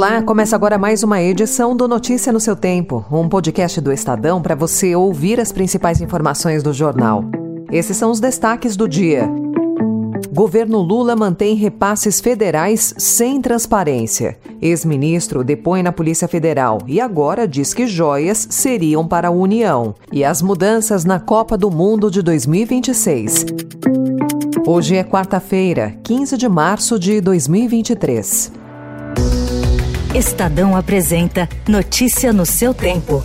Olá, começa agora mais uma edição do Notícia no seu Tempo, um podcast do Estadão para você ouvir as principais informações do jornal. Esses são os destaques do dia. Governo Lula mantém repasses federais sem transparência. Ex-ministro depõe na Polícia Federal e agora diz que joias seriam para a União. E as mudanças na Copa do Mundo de 2026. Hoje é quarta-feira, 15 de março de 2023. Estadão apresenta Notícia no seu tempo.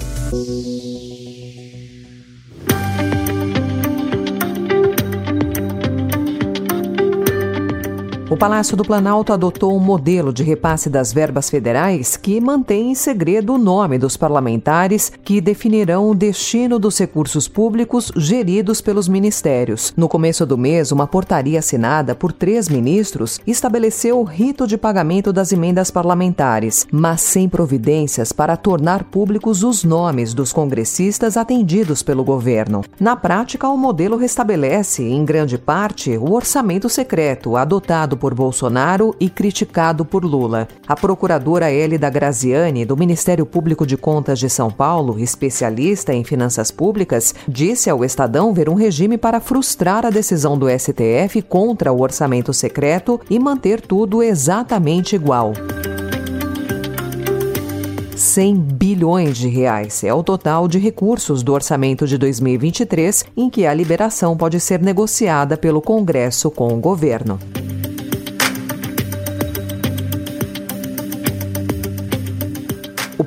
O Palácio do Planalto adotou um modelo de repasse das verbas federais que mantém em segredo o nome dos parlamentares que definirão o destino dos recursos públicos geridos pelos ministérios. No começo do mês, uma portaria assinada por três ministros estabeleceu o rito de pagamento das emendas parlamentares, mas sem providências para tornar públicos os nomes dos congressistas atendidos pelo governo. Na prática, o modelo restabelece, em grande parte, o orçamento secreto adotado por Bolsonaro e criticado por Lula. A procuradora Hélida Graziani, do Ministério Público de Contas de São Paulo, especialista em finanças públicas, disse ao Estadão ver um regime para frustrar a decisão do STF contra o orçamento secreto e manter tudo exatamente igual. 100 bilhões de reais é o total de recursos do orçamento de 2023, em que a liberação pode ser negociada pelo Congresso com o governo.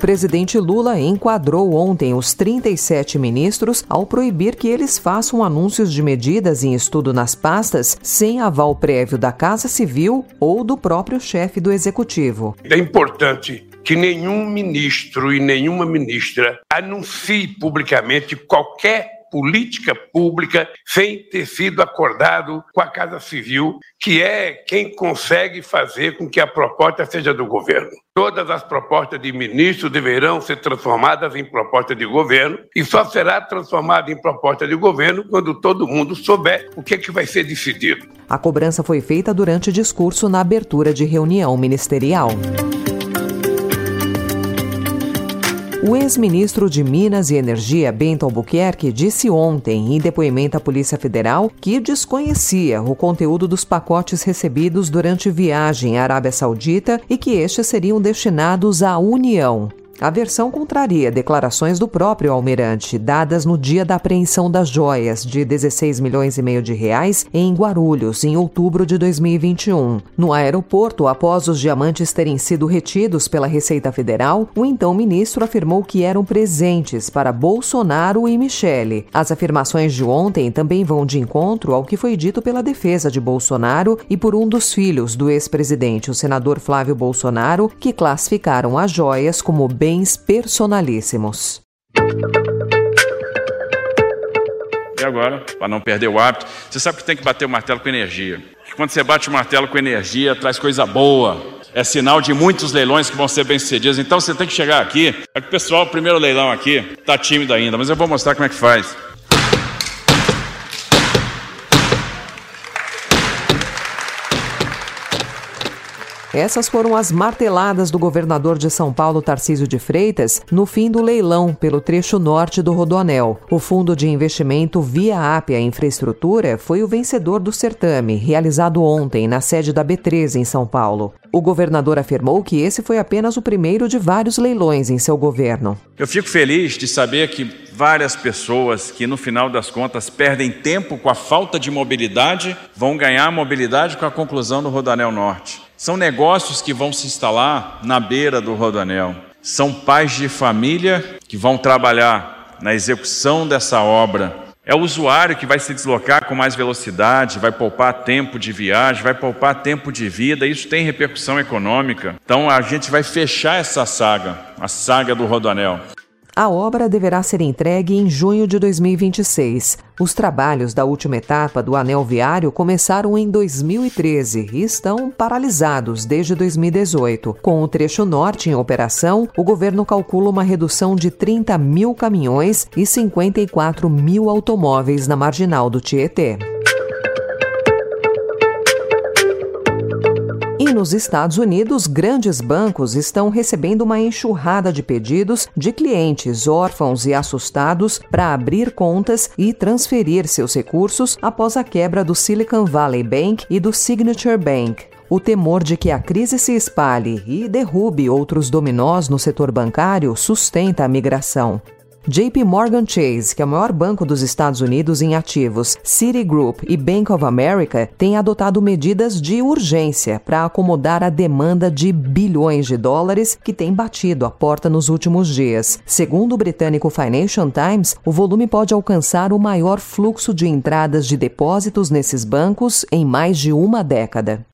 Presidente Lula enquadrou ontem os 37 ministros ao proibir que eles façam anúncios de medidas em estudo nas pastas sem aval prévio da Casa Civil ou do próprio chefe do executivo. É importante que nenhum ministro e nenhuma ministra anuncie publicamente qualquer política pública sem ter sido acordado com a Casa Civil, que é quem consegue fazer com que a proposta seja do governo. Todas as propostas de ministro deverão ser transformadas em proposta de governo e só será transformada em proposta de governo quando todo mundo souber o que, é que vai ser decidido. A cobrança foi feita durante discurso na abertura de reunião ministerial. O ex-ministro de Minas e Energia, Bento Albuquerque, disse ontem, em depoimento à Polícia Federal, que desconhecia o conteúdo dos pacotes recebidos durante viagem à Arábia Saudita e que estes seriam destinados à União. A versão contraria declarações do próprio almirante, dadas no dia da apreensão das joias, de 16 milhões e meio de reais, em Guarulhos, em outubro de 2021. No aeroporto, após os diamantes terem sido retidos pela Receita Federal, o então ministro afirmou que eram presentes para Bolsonaro e Michele. As afirmações de ontem também vão de encontro ao que foi dito pela defesa de Bolsonaro e por um dos filhos do ex-presidente, o senador Flávio Bolsonaro, que classificaram as joias como bem bens personalíssimos. E agora, para não perder o hábito, você sabe que tem que bater o martelo com energia. quando você bate o martelo com energia, traz coisa boa. É sinal de muitos leilões que vão ser bem-sucedidos. Então você tem que chegar aqui. É que o pessoal, o primeiro leilão aqui, está tímido ainda, mas eu vou mostrar como é que faz. Essas foram as marteladas do governador de São Paulo, Tarcísio de Freitas, no fim do leilão pelo trecho norte do Rodoanel. O Fundo de Investimento Via Ápia Infraestrutura foi o vencedor do certame, realizado ontem na sede da B3 em São Paulo. O governador afirmou que esse foi apenas o primeiro de vários leilões em seu governo. Eu fico feliz de saber que várias pessoas que no final das contas perdem tempo com a falta de mobilidade vão ganhar mobilidade com a conclusão do Rodoanel Norte. São negócios que vão se instalar na beira do rodoanel. São pais de família que vão trabalhar na execução dessa obra. É o usuário que vai se deslocar com mais velocidade, vai poupar tempo de viagem, vai poupar tempo de vida, isso tem repercussão econômica. Então a gente vai fechar essa saga, a saga do Rodoanel. A obra deverá ser entregue em junho de 2026. Os trabalhos da última etapa do anel viário começaram em 2013 e estão paralisados desde 2018. Com o trecho norte em operação, o governo calcula uma redução de 30 mil caminhões e 54 mil automóveis na marginal do Tietê. Nos Estados Unidos, grandes bancos estão recebendo uma enxurrada de pedidos de clientes órfãos e assustados para abrir contas e transferir seus recursos após a quebra do Silicon Valley Bank e do Signature Bank. O temor de que a crise se espalhe e derrube outros dominós no setor bancário sustenta a migração. JP Morgan Chase, que é o maior banco dos Estados Unidos em ativos, Citigroup e Bank of America têm adotado medidas de urgência para acomodar a demanda de bilhões de dólares que tem batido a porta nos últimos dias. Segundo o britânico Financial Times, o volume pode alcançar o maior fluxo de entradas de depósitos nesses bancos em mais de uma década.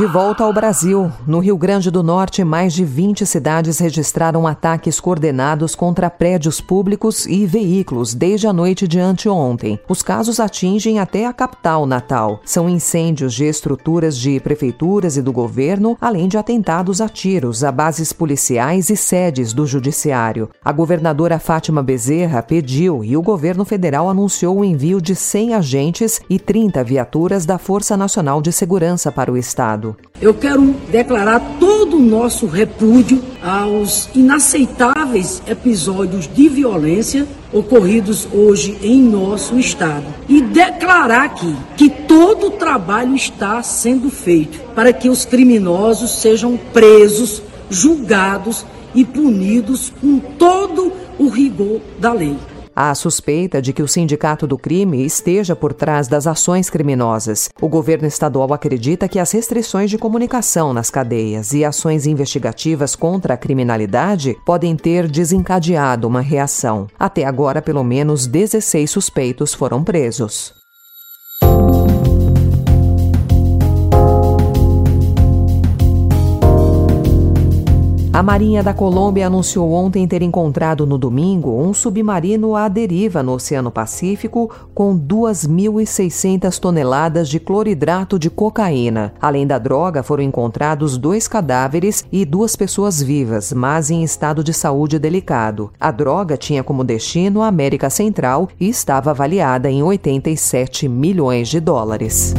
De volta ao Brasil. No Rio Grande do Norte, mais de 20 cidades registraram ataques coordenados contra prédios públicos e veículos desde a noite de anteontem. Os casos atingem até a capital natal. São incêndios de estruturas de prefeituras e do governo, além de atentados a tiros a bases policiais e sedes do judiciário. A governadora Fátima Bezerra pediu e o governo federal anunciou o envio de 100 agentes e 30 viaturas da Força Nacional de Segurança para o estado. Estado. Eu quero declarar todo o nosso repúdio aos inaceitáveis episódios de violência ocorridos hoje em nosso Estado e declarar aqui que todo o trabalho está sendo feito para que os criminosos sejam presos, julgados e punidos com todo o rigor da lei. Há suspeita de que o sindicato do crime esteja por trás das ações criminosas. O governo estadual acredita que as restrições de comunicação nas cadeias e ações investigativas contra a criminalidade podem ter desencadeado uma reação. Até agora, pelo menos 16 suspeitos foram presos. A Marinha da Colômbia anunciou ontem ter encontrado no domingo um submarino à deriva no Oceano Pacífico com 2.600 toneladas de cloridrato de cocaína. Além da droga, foram encontrados dois cadáveres e duas pessoas vivas, mas em estado de saúde delicado. A droga tinha como destino a América Central e estava avaliada em 87 milhões de dólares.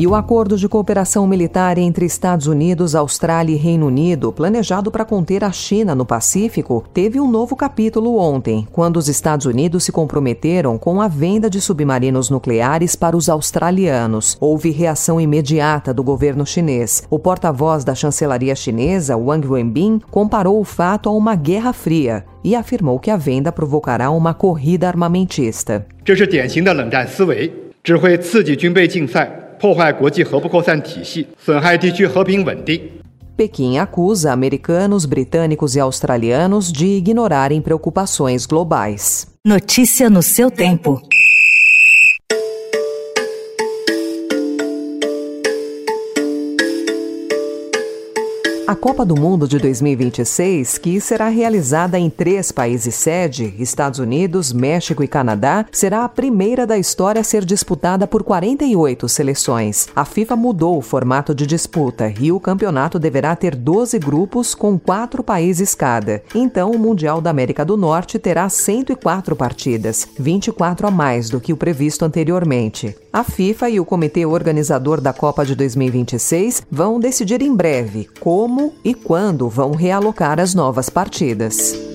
E o acordo de cooperação militar entre Estados Unidos, Austrália e Reino Unido, planejado para conter a China no Pacífico, teve um novo capítulo ontem, quando os Estados Unidos se comprometeram com a venda de submarinos nucleares para os australianos. Houve reação imediata do governo chinês. O porta-voz da chancelaria chinesa, Wang Wenbin, comparou o fato a uma guerra fria e afirmou que a venda provocará uma corrida armamentista. 这是典型的冷战思维，只会刺激军备竞赛。 破坏国际核不扩散体系，损害地区和平稳定。Pequim acusa americanos, britânicos e australianos de ignorarem preocupações globais. Notícia no seu tempo. A Copa do Mundo de 2026, que será realizada em três países sede, Estados Unidos, México e Canadá, será a primeira da história a ser disputada por 48 seleções. A FIFA mudou o formato de disputa e o campeonato deverá ter 12 grupos com quatro países cada. Então, o Mundial da América do Norte terá 104 partidas, 24 a mais do que o previsto anteriormente. A FIFA e o comitê organizador da Copa de 2026 vão decidir em breve como e quando vão realocar as novas partidas.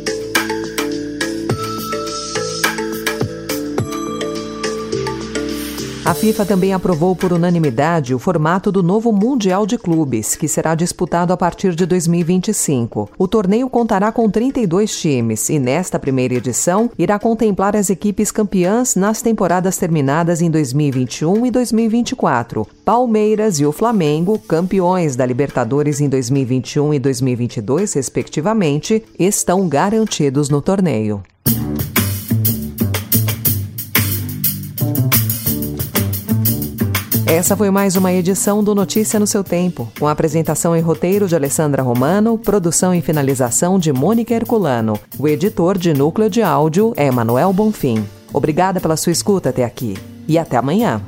A FIFA também aprovou por unanimidade o formato do novo Mundial de Clubes, que será disputado a partir de 2025. O torneio contará com 32 times e, nesta primeira edição, irá contemplar as equipes campeãs nas temporadas terminadas em 2021 e 2024. Palmeiras e o Flamengo, campeões da Libertadores em 2021 e 2022, respectivamente, estão garantidos no torneio. Essa foi mais uma edição do Notícia no seu Tempo, com apresentação e roteiro de Alessandra Romano, produção e finalização de Mônica Herculano. O editor de núcleo de áudio é Manuel Bonfim. Obrigada pela sua escuta até aqui e até amanhã.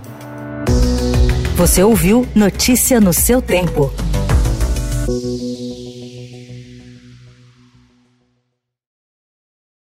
Você ouviu Notícia no seu tempo.